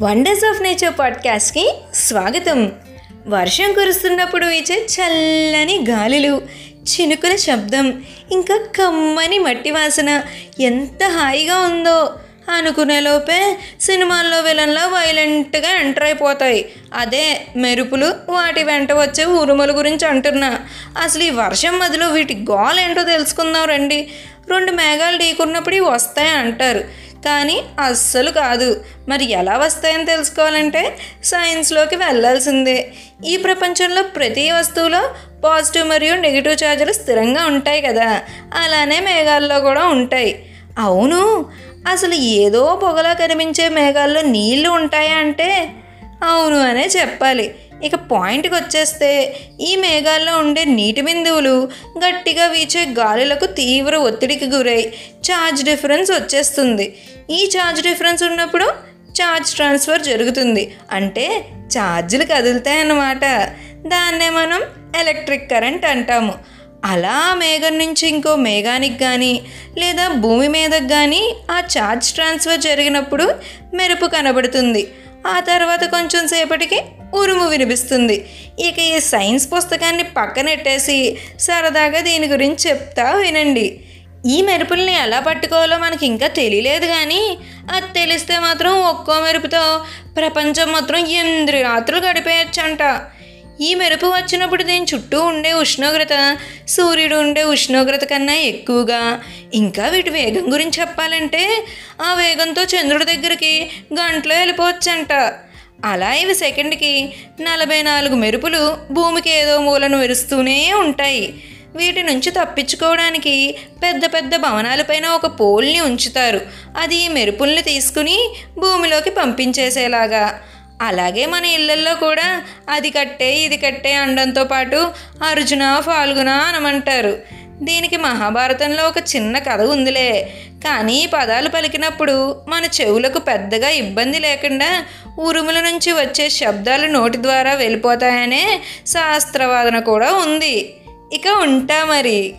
Wonders of nature పాడ్కాస్ట్కి స్వాగతం. వర్షం కురుస్తున్నప్పుడు వీచే చల్లని గాలులు చినుకుల శబ్దం ఇంకా కమ్మని మట్టి వాసన ఎంత హాయిగా ఉందో అనుకునేలోపే సినిమాల్లో విలన్లా వైలెంట్గా ఎంటర్ అయిపోతాయి. అదే మెరుపులు వాటి వెంట వచ్చే ఉరుముల గురించి అంటున్నా. అసలు ఈ వర్షం మధ్యలో వీటి గోల్ ఏంటో తెలుసుకుందాం రండి. రెండు మేఘాలు ఢీకున్నప్పుడు ఇవి వస్తాయి అంటారు. కానీ అస్సలు కాదు. మరి ఎలా వస్తాయని తెలుసుకోవాలంటే సైన్స్లోకి వెళ్ళాల్సిందే. ఈ ప్రపంచంలో ప్రతి వస్తువులో పాజిటివ్ మరియు నెగిటివ్ ఛార్జీలు స్థిరంగా ఉంటాయి కదా. అలానే మేఘాల్లో కూడా ఉంటాయి. అవును అసలు ఏదో పొగలా కనిపించే మేఘాల్లో నీళ్ళు ఉంటాయా అంటే అవును అనే చెప్పాలి. ఇక పాయింట్కి వచ్చేస్తే ఈ మేఘాల్లో ఉండే నీటి బిందువులు గట్టిగా వీచే గాలులకు తీవ్ర ఒత్తిడికి గురై ఛార్జ్ డిఫరెన్స్ వచ్చేస్తుంది. ఈ ఛార్జ్ డిఫరెన్స్ ఉన్నప్పుడు ఛార్జ్ ట్రాన్స్ఫర్ జరుగుతుంది. అంటే ఛార్జీలు కదులుతాయన్నమాట. దాన్నే మనం ఎలక్ట్రిక్ కరెంట్ అంటాము. అలా మేఘం నుంచి ఇంకో మేఘానికి కానీ లేదా భూమి మీదకి కానీ ఆ ఛార్జ్ ట్రాన్స్ఫర్ జరిగినప్పుడు మెరుపు కనబడుతుంది. ఆ తర్వాత కొంచెం సేపటికి ఉరుము వినిపిస్తుంది. ఇక ఈ సైన్స్ పుస్తకాన్ని పక్కనెట్టేసి సరదాగా దీని గురించి చెప్తా వినండి. ఈ మెరుపుల్ని ఎలా పట్టుకోవాలో మనకి ఇంకా తెలియలేదు కానీ అది తెలిస్తే మాత్రం ఒక్కో మెరుపుతో ప్రపంచం మాత్రం ఎనిమిది రాత్రులు గడిపేయచ్చంట. ఈ మెరుపు వచ్చినప్పుడు దీని చుట్టూ ఉండే ఉష్ణోగ్రత సూర్యుడు ఉండే ఉష్ణోగ్రత కన్నా ఎక్కువగా. ఇంకా వీటి వేగం గురించి చెప్పాలంటే ఆ వేగంతో చంద్రుడి దగ్గరికి గంటలో వెళ్ళిపోవచ్చంట. అలా ఇవి సెకండ్కి నలభై నాలుగు మెరుపులు భూమికి ఏదో మూలను మెరుస్తూనే ఉంటాయి. వీటి నుంచి తప్పించుకోవడానికి పెద్ద పెద్ద భవనాలపైన ఒక పోల్ని ఉంచుతారు. అది ఈ మెరుపుల్ని తీసుకుని భూమిలోకి పంపించేసేలాగా. అలాగే మన ఇళ్ళల్లో కూడా అది కట్టే ఇది కట్టే అండంతో పాటు అర్జున ఫాల్గుణ అనమంటారు. దీనికి మహాభారతంలో ఒక చిన్న కథ ఉందిలే. కానీ ఈ పదాలు పలికినప్పుడు మన చెవులకు పెద్దగా ఇబ్బంది లేకుండా ఉరుముల నుంచి వచ్చే శబ్దాలు నోటి ద్వారా వెళ్ళిపోతాయనే శాస్త్రవాదన కూడా ఉంది. ఇక ఉంటా మరి.